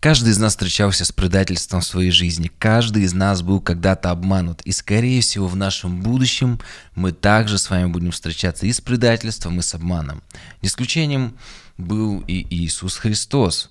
Каждый из нас встречался с предательством в своей жизни. Каждый из нас был когда-то обманут. И, скорее всего, в нашем будущем мы также с вами будем встречаться и с предательством, и с обманом. Не исключением был и Иисус Христос.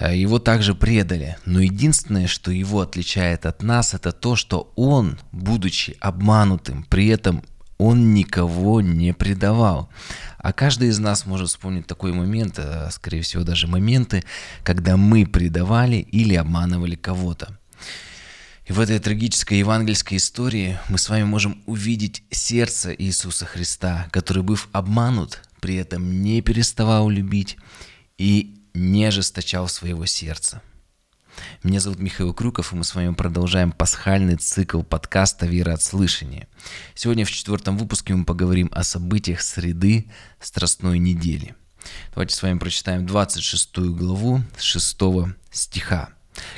Его также предали. Но единственное, что его отличает от нас, это то, что он, будучи обманутым, при этом он никого не предавал. А каждый из нас может вспомнить такой момент, э, скорее всего даже моменты, когда мы предавали или обманывали кого-то. И в этой трагической евангельской истории мы с вами можем увидеть сердце Иисуса Христа, который, быв обманут, при этом не переставал любить и не ожесточал своего сердца. Меня зовут Михаил Крюков, и мы с вами продолжаем пасхальный цикл подкаста «Вера от слышания». Сегодня в четвертом выпуске мы поговорим о событиях среды Страстной недели. Давайте с вами прочитаем 26 главу с 6 стиха.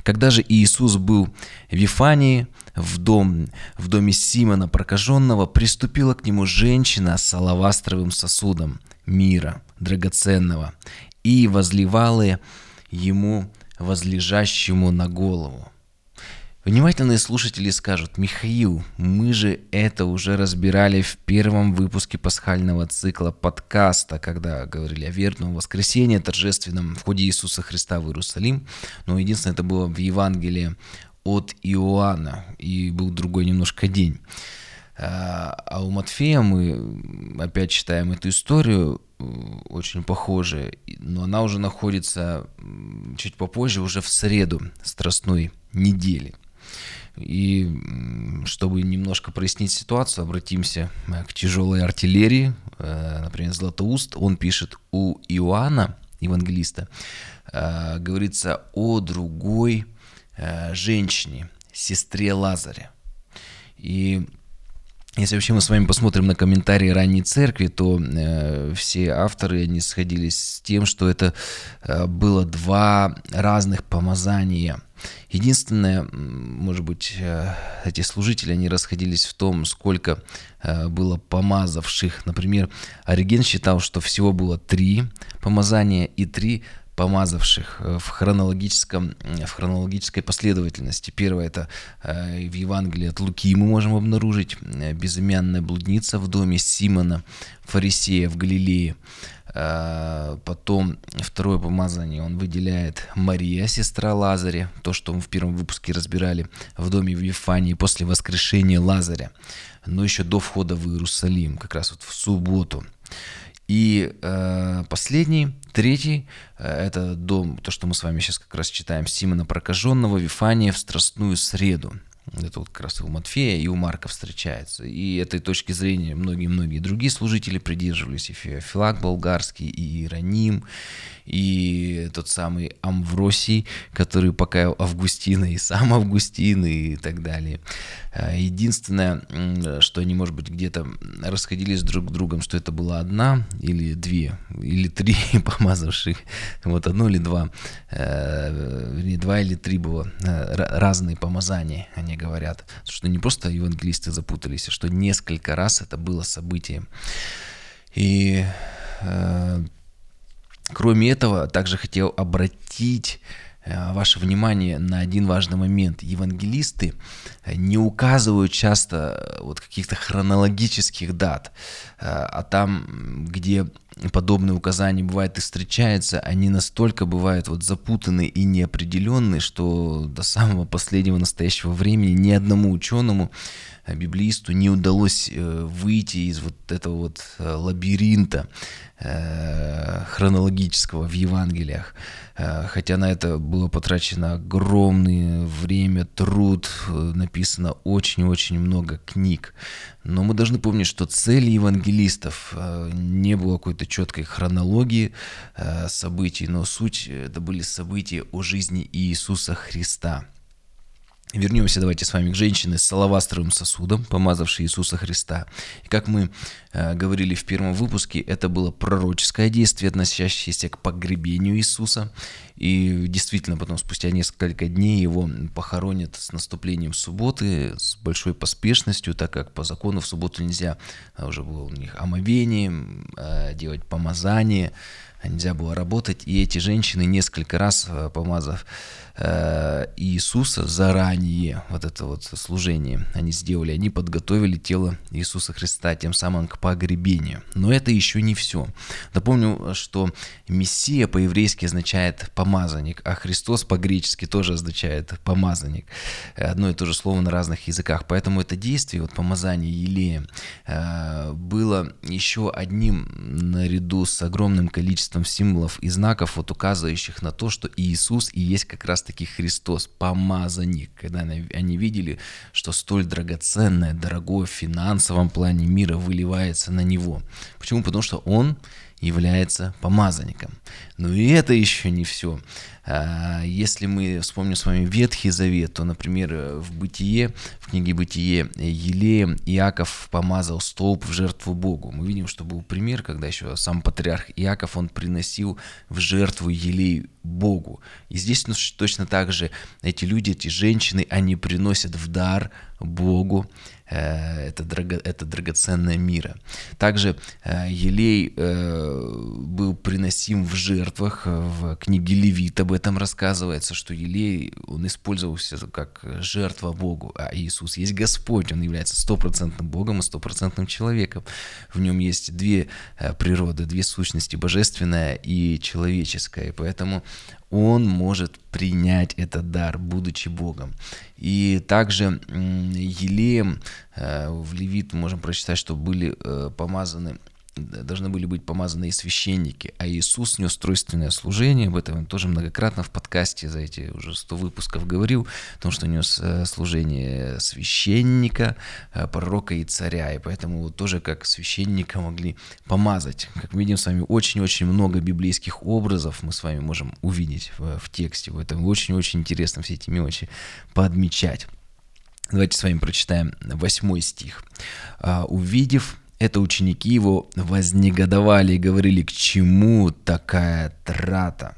Когда же Иисус был в Вифании, в, дом, в доме Симона прокаженного, приступила к нему женщина с алавастровым сосудом мира, драгоценного, и возливала ему возлежащему на голову. Внимательные слушатели скажут, Михаил, мы же это уже разбирали в первом выпуске пасхального цикла подкаста, когда говорили о верном воскресенье торжественном входе Иисуса Христа в Иерусалим. Но единственное, это было в Евангелии от Иоанна, и был другой немножко день. А, а у Матфея мы опять читаем эту историю, очень похожая, но она уже находится чуть попозже, уже в среду страстной недели. И чтобы немножко прояснить ситуацию, обратимся э, к тяжелой артиллерии. Э, например, Златоуст, он пишет у Иоанна, евангелиста, говорится о другой женщине, сестре Лазаря. И если вообще мы с вами посмотрим на комментарии ранней церкви, то э, все авторы они сходились с тем, что это э, было два разных помазания. Единственное, может быть, э, эти служители, они расходились в том, сколько э, было помазавших. Например, Ориген считал, что всего было три помазания и три помазавших э, в, хронологическом, в хронологической последовательности. Первое это э, в Евангелии от Луки мы можем обнаружить э, безымянная блудница в доме Симона, фарисея в Галилее. Потом второе помазание он выделяет Мария, сестра Лазаря, то, что мы в первом выпуске разбирали в доме в Вифании после воскрешения Лазаря, но еще до входа в Иерусалим, как раз вот в субботу. И э, последний, третий, э, это дом, то, что мы с вами сейчас как раз читаем, Симона Прокаженного, Вифания в Страстную Среду. Это вот как раз и у Матфея, и у Марка встречается. И этой точки зрения многие-многие другие служители придерживались. И Феофилак Болгарский, и Иероним, и тот самый Амвросий, который покаял Августина, и сам Августин, и так далее. А, единственное, что они, может быть, где-то расходились друг с другом, что это была одна или две, или три помазавших, вот одно или два, э, два или три было э, разные помазания, они говорят. Что не просто евангелисты запутались, а что несколько раз это было событие. И э, Кроме этого, также хотел обратить э, ваше внимание на один важный момент. Евангелисты э, не указывают часто э, вот каких-то хронологических дат, а там, где подобные указания бывают и встречаются, они настолько бывают вот запутаны и неопределенные, что до самого последнего настоящего времени ни одному ученому библеисту не удалось выйти из вот этого вот лабиринта Э, хронологического в Евангелиях. Э, хотя на это было потрачено огромное время, труд, э, написано очень-очень много книг. Но мы должны помнить, что цель евангелистов не было какой-то четкой хронологии событий, но суть это были события о жизни Иисуса Христа – Вернемся давайте с вами к женщине с салавастровым сосудом, помазавшей Иисуса Христа. И как мы э, говорили в первом выпуске, это было пророческое действие, относящееся к погребению Иисуса. И действительно, потом спустя несколько дней его похоронят с наступлением субботы, с большой поспешностью, так как по закону в субботу нельзя, а уже было у них омовение, э, делать помазание, нельзя было работать. И эти женщины несколько раз, э, помазав Э, Иисуса заранее, вот это вот служение они сделали, они подготовили тело Иисуса Христа тем самым к погребению. Но это еще не все. Напомню, что Мессия по-еврейски означает помазанник, а Христос по-гречески тоже означает помазанник. Одно и то же слово на разных языках. Поэтому это действие, вот помазание Елеем, э, было еще одним наряду с огромным количеством символов и знаков, вот указывающих на то, что Иисус и есть как раз раз-таки Христос, помазанник, когда они видели, что столь драгоценное, дорогое в финансовом плане мира выливается на него. Почему? Потому что он является помазанником. Но и это еще не все. А, если мы вспомним с вами Ветхий Завет, то, например, в Бытие, в книге Бытие Елеем Иаков помазал столб в жертву Богу. Мы видим, что был пример, когда еще сам патриарх Иаков, он приносил в жертву елей Богу. И здесь ну, точно так же эти люди, эти женщины, они приносят в дар Богу Э, это, драго, это драгоценное мира. Также э, елей э, был приносим в жертвах. В книге Левит об этом рассказывается, что елей, он использовался как жертва Богу, а Иисус есть Господь, он является стопроцентным Богом и стопроцентным человеком. В нем есть две природы, две сущности, божественная и человеческая, и поэтому он может принять этот дар, будучи Богом. И также Елеем э, в Левит можем прочитать, что были э, помазаны должны были быть помазаны и священники, а Иисус нес тройственное служение, об этом он тоже многократно в подкасте за эти уже 100 выпусков говорил, о том, что нес э, служение священника, э, пророка и царя, и поэтому тоже как священника могли помазать. Как мы видим с вами, очень-очень много библейских образов мы с вами можем увидеть в, в тексте, в этом очень-очень интересно все эти мелочи подмечать. Давайте с вами прочитаем восьмой стих. «А, «Увидев это ученики его вознегодовали и говорили, к чему такая трата.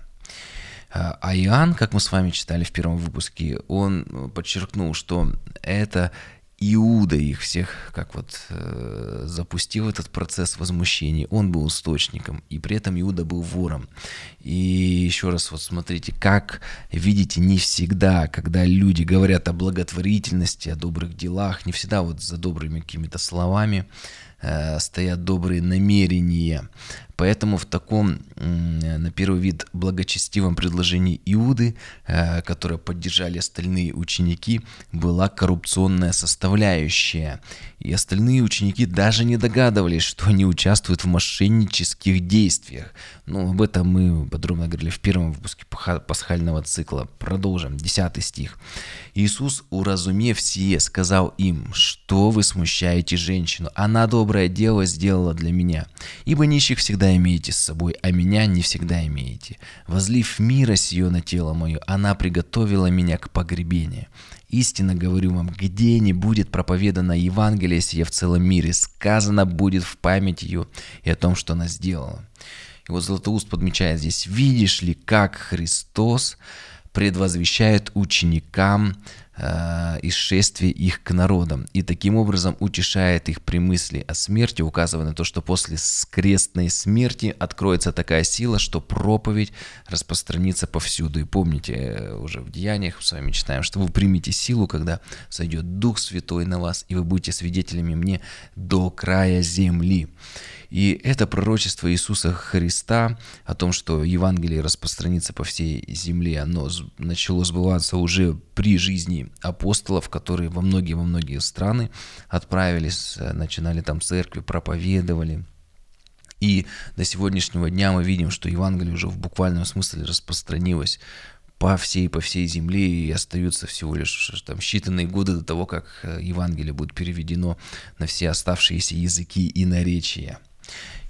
А Иоанн, как мы с вами читали в первом выпуске, он подчеркнул, что это Иуда их всех, как вот э, запустил этот процесс возмущения, он был источником, и при этом Иуда был вором. И еще раз вот смотрите, как видите, не всегда, когда люди говорят о благотворительности, о добрых делах, не всегда вот за добрыми какими-то словами э, стоят добрые намерения. Поэтому в таком, на первый вид, благочестивом предложении Иуды, э, которое поддержали остальные ученики, была коррупционная составляющая. И остальные ученики даже не догадывались, что они участвуют в мошеннических действиях. Ну, об этом мы подробно говорили в первом выпуске пасхального цикла. Продолжим. Десятый стих. Иисус, уразумев сие, сказал им, что вы смущаете женщину. Она доброе дело сделала для меня. Ибо нищих всегда имеете с собой, а меня не всегда имеете. Возлив мира сие на тело мое, она приготовила меня к погребению. Истинно говорю вам, где не будет проповедана Евангелие сие в целом мире, сказано будет в память ее и о том, что она сделала. И вот Златоуст подмечает здесь, видишь ли, как Христос предвозвещает ученикам э, исшествие их к народам и таким образом утешает их при мысли о смерти, указывая на то, что после крестной смерти откроется такая сила, что проповедь распространится повсюду. И помните, э, уже в Деяниях с вами читаем, что вы примете силу, когда сойдет Дух Святой на вас, и вы будете свидетелями мне до края земли. И это пророчество Иисуса Христа о том, что Евангелие распространится по всей земле, оно начало сбываться уже при жизни апостолов, которые во многие-во многие страны отправились, э, начинали там церкви, проповедовали. И до сегодняшнего дня мы видим, что Евангелие уже в буквальном смысле распространилось по всей, по всей земле, и остаются всего лишь там, считанные годы до того, как э, Евангелие будет переведено на все оставшиеся языки и наречия.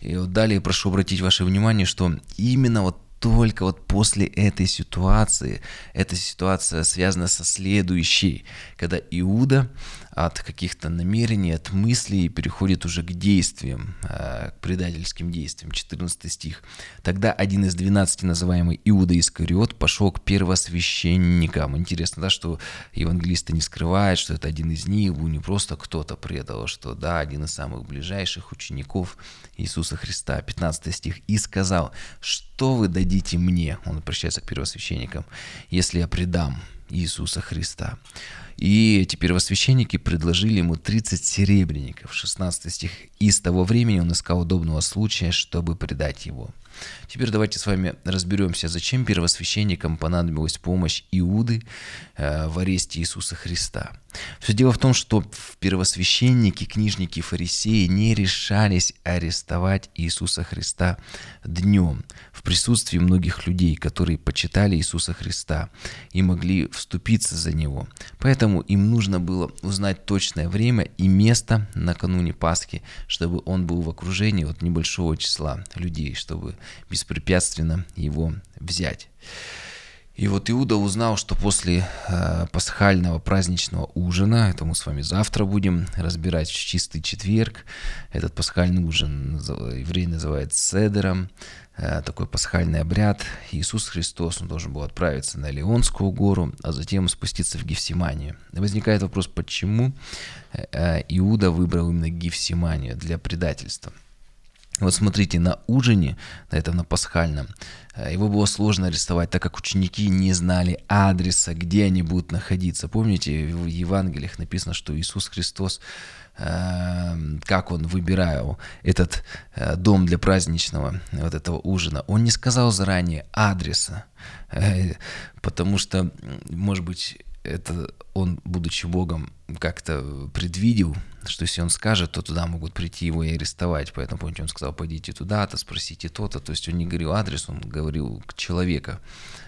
И вот далее прошу обратить ваше внимание, что именно вот только вот после этой ситуации, эта ситуация связана со следующей, когда Иуда от каких-то намерений, от мыслей переходит уже к действиям, э, к предательским действиям. 14 стих. Тогда один из 12 называемый Иуда Искариот пошел к первосвященникам. Интересно, да, что евангелисты не скрывают, что это один из них, был не просто кто-то предал, что, да, один из самых ближайших учеников Иисуса Христа. 15 стих. «И сказал, что вы дадите мне?» Он обращается к первосвященникам. «Если я предам Иисуса Христа». И эти первосвященники предложили ему 30 серебряников. 16 стих. «И с того времени он искал удобного случая, чтобы предать его». Теперь давайте с вами разберемся, зачем первосвященникам понадобилась помощь Иуды э, в аресте Иисуса Христа. Все дело в том, что первосвященники, книжники, фарисеи не решались арестовать Иисуса Христа днем в присутствии многих людей, которые почитали Иисуса Христа и могли вступиться за Него. Поэтому им нужно было узнать точное время и место накануне Пасхи, чтобы он был в окружении от небольшого числа людей, чтобы беспрепятственно его взять. И вот Иуда узнал, что после э, пасхального праздничного ужина, это мы с вами завтра будем разбирать в чистый четверг, этот пасхальный ужин еврей называет седером, э, такой пасхальный обряд. Иисус Христос, он должен был отправиться на Леонскую гору, а затем спуститься в Гефсиманию. возникает вопрос, почему э, Иуда выбрал именно Гефсиманию для предательства. Вот смотрите, на ужине, на этом на пасхальном, э, его было сложно арестовать, так как ученики не знали адреса, где они будут находиться. Помните, в Евангелиях написано, что Иисус Христос, э, как он выбирал этот э, дом для праздничного вот этого ужина, он не сказал заранее адреса, потому что, может быть, это он, будучи Богом, как-то предвидел, что если он скажет, то туда могут прийти его и арестовать. Поэтому, помните, он сказал, пойдите туда-то, спросите то-то. То есть он не говорил адрес, он говорил к человеку,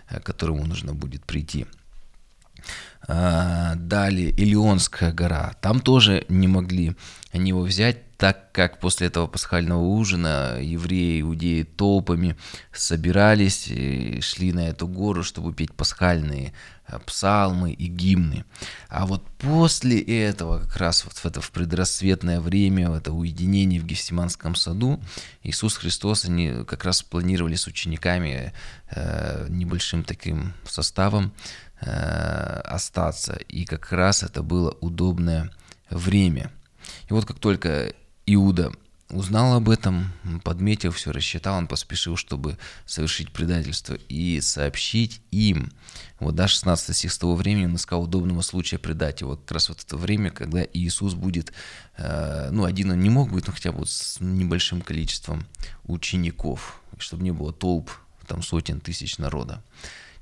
э, к которому нужно будет прийти. А, далее Илионская гора. Там тоже не могли они его взять, так как после этого пасхального ужина евреи, иудеи толпами собирались и шли на эту гору, чтобы петь пасхальные э, псалмы и гимны. А вот после этого, как раз вот в это в предрассветное время, в это уединение в Гефсиманском саду, Иисус Христос, они как раз планировали с учениками э, небольшим таким составом э, остаться. И как раз это было удобное время – и вот как только Иуда узнал об этом, подметил все, рассчитал, он поспешил, чтобы совершить предательство и сообщить им. Вот до 16 стих с того времени он искал удобного случая предать его. Как раз вот это время, когда Иисус будет, э, ну, один он не мог быть, но хотя бы с небольшим количеством учеников, чтобы не было толп, там сотен тысяч народа.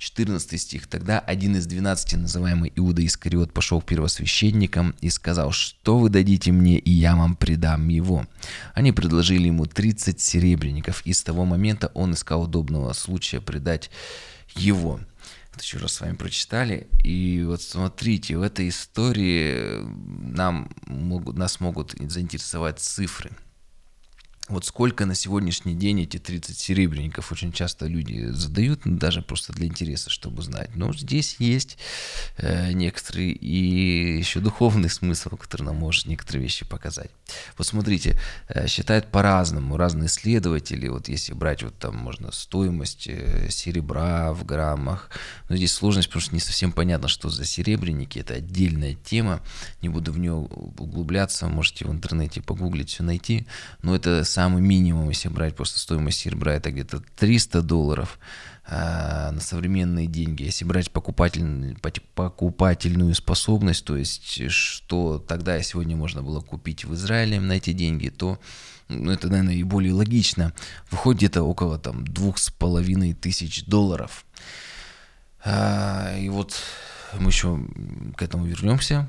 14 стих. Тогда один из двенадцати, называемый Иуда Искариот, пошел к первосвященникам и сказал, что вы дадите мне, и я вам предам его. Они предложили ему 30 серебряников, и с того момента он искал удобного случая предать его. Это еще раз с вами прочитали. И вот смотрите, в этой истории нам могут, нас могут заинтересовать цифры – вот сколько на сегодняшний день эти 30 серебряников очень часто люди задают, ну, даже просто для интереса, чтобы знать. Но здесь есть э, некоторый и еще духовный смысл, который нам может некоторые вещи показать. Вот смотрите, э, считают по-разному, разные исследователи, вот если брать вот там можно стоимость э, серебра в граммах, но здесь сложность, потому что не совсем понятно, что за серебряники, это отдельная тема, не буду в нее углубляться, можете в интернете погуглить, все найти, но это самый минимум, если брать просто стоимость серебра, это где-то 300 долларов э, на современные деньги. Если брать покупатель, покупательную способность, то есть что тогда и сегодня можно было купить в Израиле на эти деньги, то ну, это, наверное, и более логично. Выходит где-то около там двух с половиной тысяч долларов. А, и вот мы еще к этому вернемся,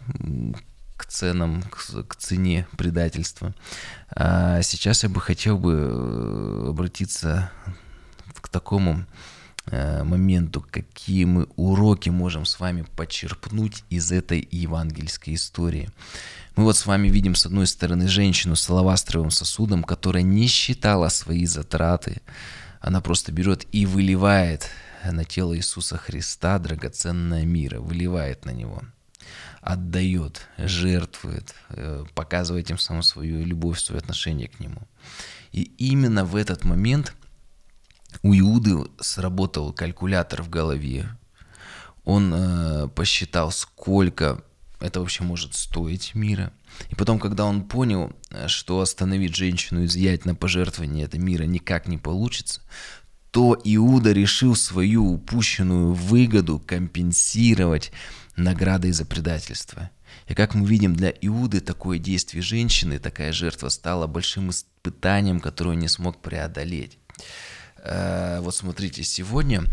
ценам, к, к цене предательства. А сейчас я бы хотел бы э, обратиться к такому э, моменту, какие мы уроки можем с вами почерпнуть из этой евангельской истории. Мы вот с вами видим с одной стороны женщину с алавастровым сосудом, которая не считала свои затраты. Она просто берет и выливает на тело Иисуса Христа драгоценное мира, выливает на него – отдает, жертвует, э, показывает тем самым свою любовь, свое отношение к нему. И именно в этот момент у Иуды сработал калькулятор в голове. Он э, посчитал, сколько это вообще может стоить мира. И потом, когда он понял, что остановить женщину, изъять на пожертвование это мира никак не получится, то Иуда решил свою упущенную выгоду компенсировать наградой за предательство. И как мы видим, для Иуды такое действие женщины, такая жертва стала большим испытанием, которое он не смог преодолеть. Э, вот смотрите, сегодня,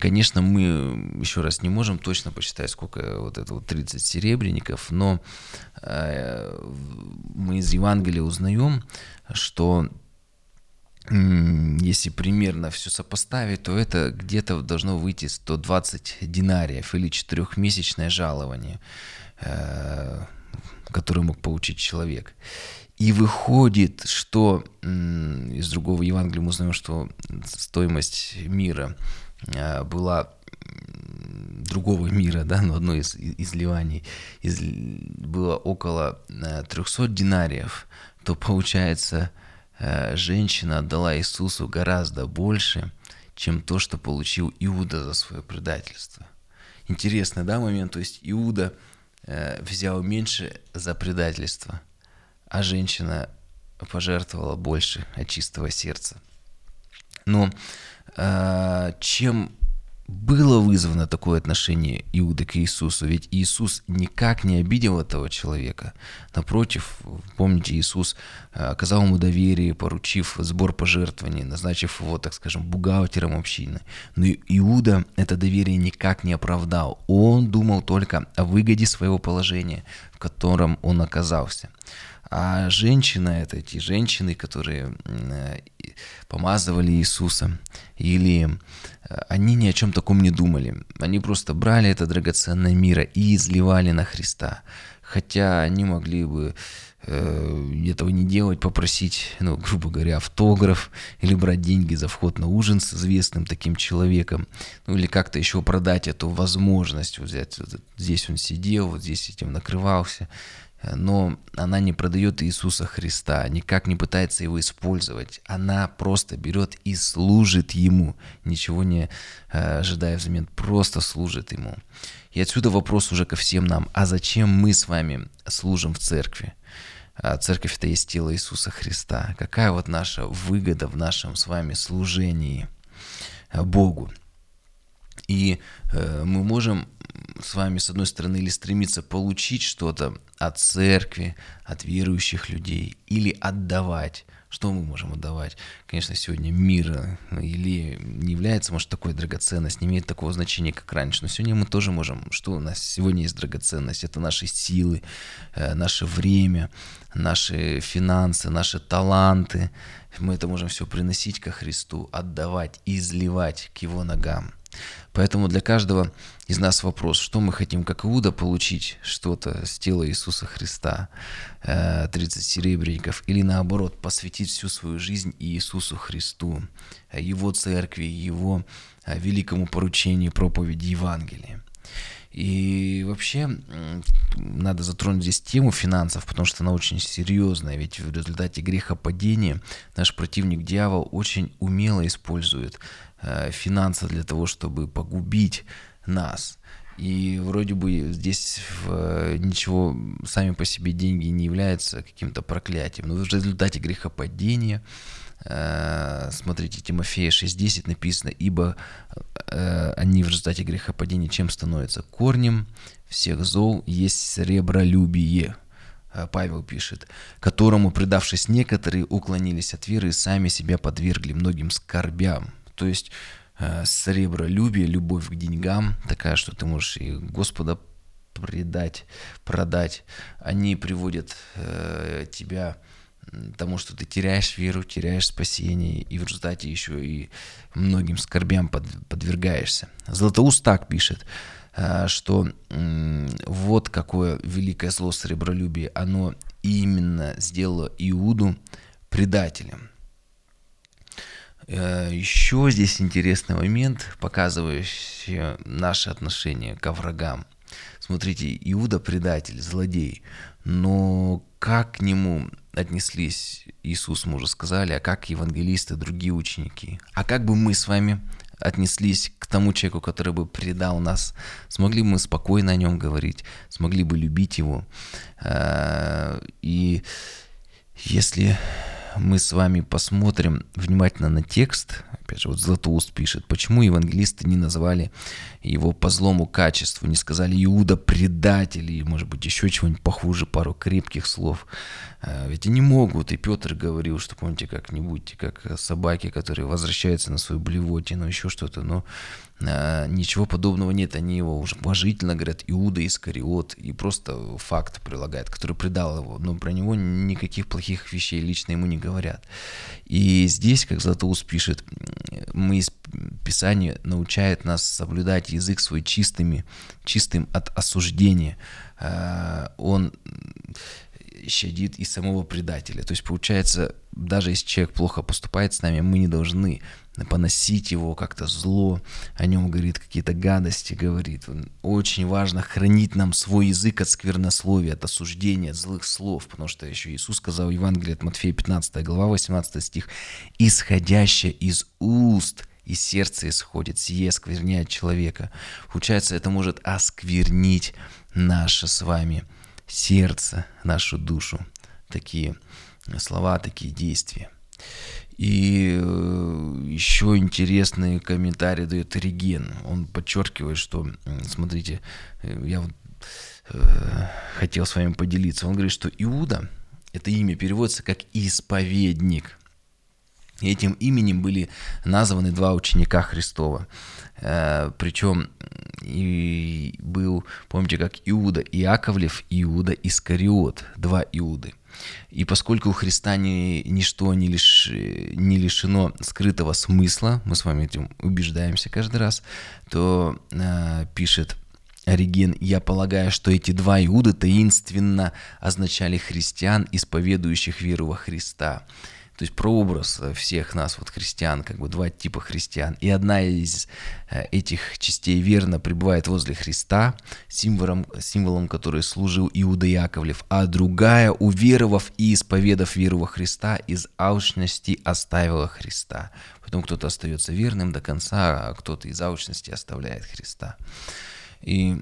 конечно, мы еще раз не можем точно посчитать, сколько вот это вот 30 серебряников, но э, мы из Евангелия узнаем, что если примерно все сопоставить, то это где-то должно выйти 120 динариев или четырехмесячное жалование, э, которое мог получить человек. И выходит, что из другого Евангелия мы узнаем, что стоимость мира э, была другого мира, да, но одной из изливаний из, было около 300 э, динариев, то получается женщина отдала Иисусу гораздо больше, чем то, что получил Иуда за свое предательство. Интересный, да, момент? То есть Иуда э, взял меньше за предательство, а женщина пожертвовала больше от чистого сердца. Но э, чем было вызвано такое отношение Иуды к Иисусу, ведь Иисус никак не обидел этого человека. Напротив, помните, Иисус э, оказал ему доверие, поручив сбор пожертвований, назначив его, так скажем, бухгалтером общины. Но Иуда это доверие никак не оправдал. Он думал только о выгоде своего положения, в котором он оказался. А женщина это те женщины, которые э, помазывали Иисуса, или э, они ни о чем таком не думали. Они просто брали это драгоценное мира и изливали на Христа. Хотя они могли бы э, этого не делать, попросить, ну, грубо говоря, автограф или брать деньги за вход на ужин с известным таким человеком, ну или как-то еще продать эту возможность взять. Вот здесь он сидел, вот здесь этим накрывался но она не продает Иисуса Христа, никак не пытается его использовать. Она просто берет и служит ему, ничего не э, ожидая взамен, просто служит ему. И отсюда вопрос уже ко всем нам, а зачем мы с вами служим в церкви? А церковь это есть тело Иисуса Христа. Какая вот наша выгода в нашем с вами служении э, Богу? И э, мы можем с вами, с одной стороны, или стремиться получить что-то от церкви, от верующих людей, или отдавать. Что мы можем отдавать? Конечно, сегодня мир ну, или не является, может, такой драгоценность, не имеет такого значения, как раньше. Но сегодня мы тоже можем. Что у нас сегодня есть драгоценность? Это наши силы, э, наше время, наши финансы, наши таланты. Мы это можем все приносить ко Христу, отдавать, изливать к Его ногам. Поэтому для каждого из нас вопрос, что мы хотим, как Иуда, получить что-то с тела Иисуса Христа, 30 э, серебряников, или наоборот, посвятить всю свою жизнь Иисусу Христу, Его церкви, Его э, великому поручению проповеди Евангелия. И вообще надо затронуть здесь тему финансов, потому что она очень серьезная, ведь в результате грехопадения наш противник дьявол очень умело использует э, финансы для того, чтобы погубить нас. И вроде бы здесь в, ничего сами по себе деньги не являются каким-то проклятием. Но в результате грехопадения Э, смотрите, Тимофея 6.10 написано, «Ибо э, они в результате грехопадения чем становятся? Корнем всех зол есть сребролюбие». Э, Павел пишет, которому, предавшись некоторые, уклонились от веры и сами себя подвергли многим скорбям. То есть сребролюбие, любовь к деньгам, такая, что ты можешь и Господа предать, продать, они приводят э, тебя тому, что ты теряешь веру, теряешь спасение, и в результате еще и многим скорбям под, подвергаешься. Златоуст так пишет, э, что вот какое великое зло сребролюбие, оно именно сделало Иуду предателем. Э, еще здесь интересный момент, показывающий наше отношение к врагам. смотрите, Иуда предатель, злодей, но как к нему отнеслись Иисус, мы уже сказали, а как евангелисты, другие ученики, а как бы мы с вами отнеслись к тому человеку, который бы предал нас, смогли бы мы спокойно о нем говорить, смогли бы любить его. Э, и если мы с вами посмотрим внимательно на текст, опять же, вот Златоуст пишет, почему евангелисты не назвали его по злому качеству, не сказали Иуда предатель, или, может быть, еще чего-нибудь похуже, пару крепких слов. А, ведь они могут, и Петр говорил, что, помните, как-нибудь, как собаки, которые возвращаются на свою блевотину, еще что-то, но ничего подобного нет, они его уже положительно говорят, Иуда Искариот, и просто факт прилагает, который предал его, но про него никаких плохих вещей лично ему не говорят. И здесь, как Златоуст пишет, мы из Писания научает нас соблюдать язык свой чистыми, чистым от осуждения. А, он щадит и самого предателя. То есть, получается, даже если человек плохо поступает с нами, мы не должны поносить его как-то зло, о нем говорит какие-то гадости, говорит. Очень важно хранить нам свой язык от сквернословия, от осуждения, от злых слов, потому что еще Иисус сказал в Евангелии от Матфея 15 глава 18 стих, «Исходящее из уст и сердце исходит, сие скверняет человека». Получается, это может осквернить наше с вами сердце, нашу душу. Такие слова, такие действия. И э, еще интересный комментарий дает Реген. Он подчеркивает, что, смотрите, э, я вот э, хотел с вами поделиться. Он говорит, что Иуда, это имя переводится как исповедник. Этим именем были названы два ученика Христова. Причем и был, помните, как Иуда Иаковлев, Иуда Искариот, два Иуды. И поскольку у Христа ни, ничто не, лиш, не лишено скрытого смысла, мы с вами этим убеждаемся каждый раз, то э, пишет Ориген, я полагаю, что эти два Иуда таинственно означали христиан, исповедующих веру во Христа. То есть прообраз э, всех нас, вот христиан, как бы два типа христиан. И одна из э, этих частей верно пребывает возле Христа, символом, символом который служил Иуда Яковлев, а другая, уверовав и исповедав веру во Христа, из алчности оставила Христа. Потом кто-то остается верным до конца, а кто-то из алчности оставляет Христа. И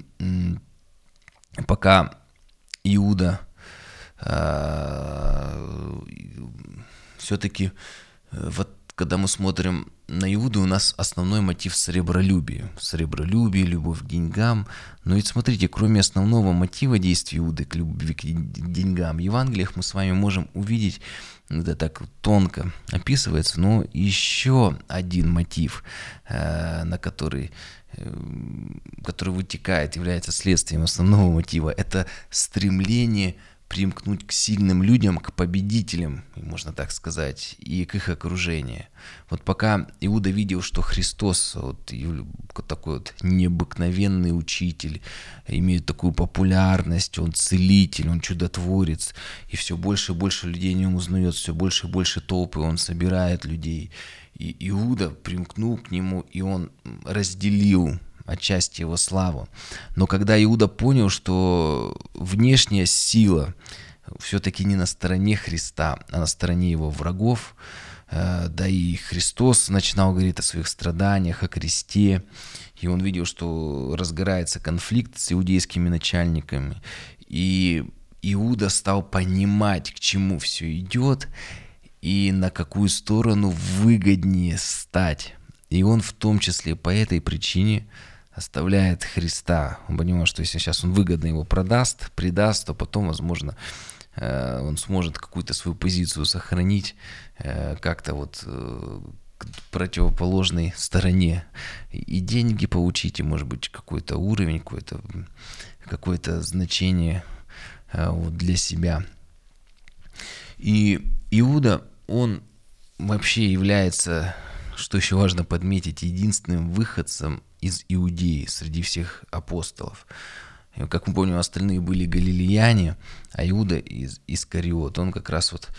пока Иуда э, все-таки э, вот когда мы смотрим на Иуду, у нас основной мотив сребролюбие. Сребролюбие, любовь к деньгам. Но ведь смотрите, кроме основного мотива действия Иуды к любви к деньгам, в Евангелиях мы с вами можем увидеть, это так тонко описывается, но еще один мотив, э, на который э, который вытекает, является следствием основного мотива, это стремление примкнуть к сильным людям, к победителям, можно так сказать, и к их окружению. Вот пока Иуда видел, что Христос, вот, такой вот необыкновенный учитель, имеет такую популярность, он целитель, он чудотворец, и все больше и больше людей о нем узнает, все больше и больше толпы он собирает людей. И Иуда примкнул к нему, и он разделил отчасти его славу. Но когда Иуда понял, что внешняя сила все-таки не на стороне Христа, а на стороне его врагов, э, да и Христос начинал говорить о своих страданиях, о кресте, и он видел, что разгорается конфликт с иудейскими начальниками, и Иуда стал понимать, к чему все идет, и на какую сторону выгоднее стать. И он в том числе по этой причине оставляет Христа. Он понимает, что если сейчас он выгодно его продаст, предаст, то потом, возможно, э, он сможет какую-то свою позицию сохранить э, как-то вот э, к противоположной стороне. И деньги получите, может быть, какой-то уровень, какое-то какое значение вот, для себя. И Иуда, он вообще является, что еще важно подметить, единственным выходцем из Иудеи среди всех апостолов. Как мы помним, остальные были галилеяне, а Иуда из Искариот, он как раз вот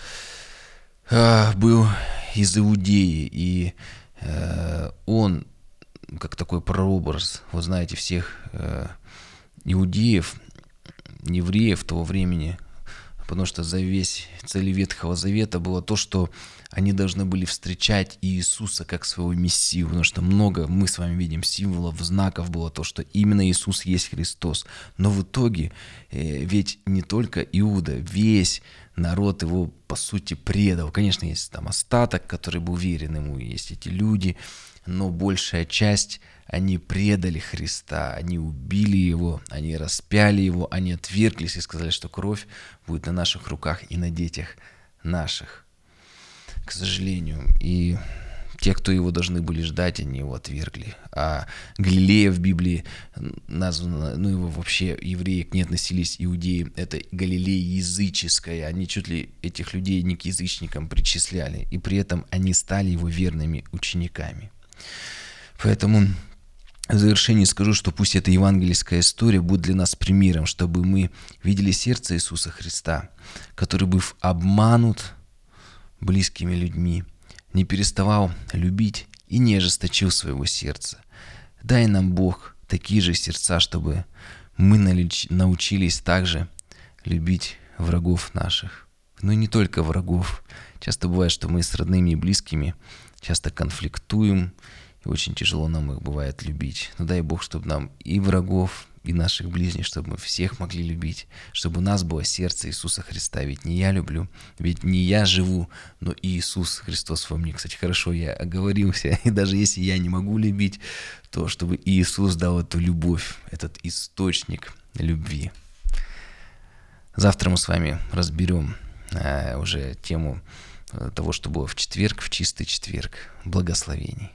э, был из Иудеи, и э, он как такой прообраз, вот знаете, всех э, иудеев, евреев того времени, потому что за весь цели Ветхого Завета было то, что они должны были встречать Иисуса как своего Мессию, потому что много мы с вами видим символов, знаков было то, что именно Иисус есть Христос. Но в итоге э, ведь не только Иуда, весь народ его по сути предал. Конечно, есть там остаток, который был верен ему, есть эти люди, но большая часть они предали Христа, они убили Его, они распяли Его, они отверглись и сказали, что кровь будет на наших руках и на детях наших. К сожалению. И те, кто его должны были ждать, они его отвергли. А Галилея в Библии названа, ну его вообще евреи к ней относились, иудеи, это Галилея языческая. Они чуть ли этих людей не к язычникам причисляли. И при этом они стали его верными учениками. Поэтому в завершении скажу, что пусть эта евангельская история будет для нас примером, чтобы мы видели сердце Иисуса Христа, который, быв обманут близкими людьми, не переставал любить и не ожесточил своего сердца. Дай нам, Бог, такие же сердца, чтобы мы научились также любить врагов наших. Но и не только врагов. Часто бывает, что мы с родными и близкими часто конфликтуем, и очень тяжело нам их бывает любить. Но дай Бог, чтобы нам и врагов, и наших ближних, чтобы мы всех могли любить, чтобы у нас было сердце Иисуса Христа. Ведь не я люблю, ведь не я живу, но и Иисус Христос во мне. Кстати, хорошо, я оговорился, и даже если я не могу любить, то чтобы Иисус дал эту любовь, этот источник любви. Завтра мы с вами разберем э, уже тему э, того, что было в четверг, в чистый четверг. Благословений.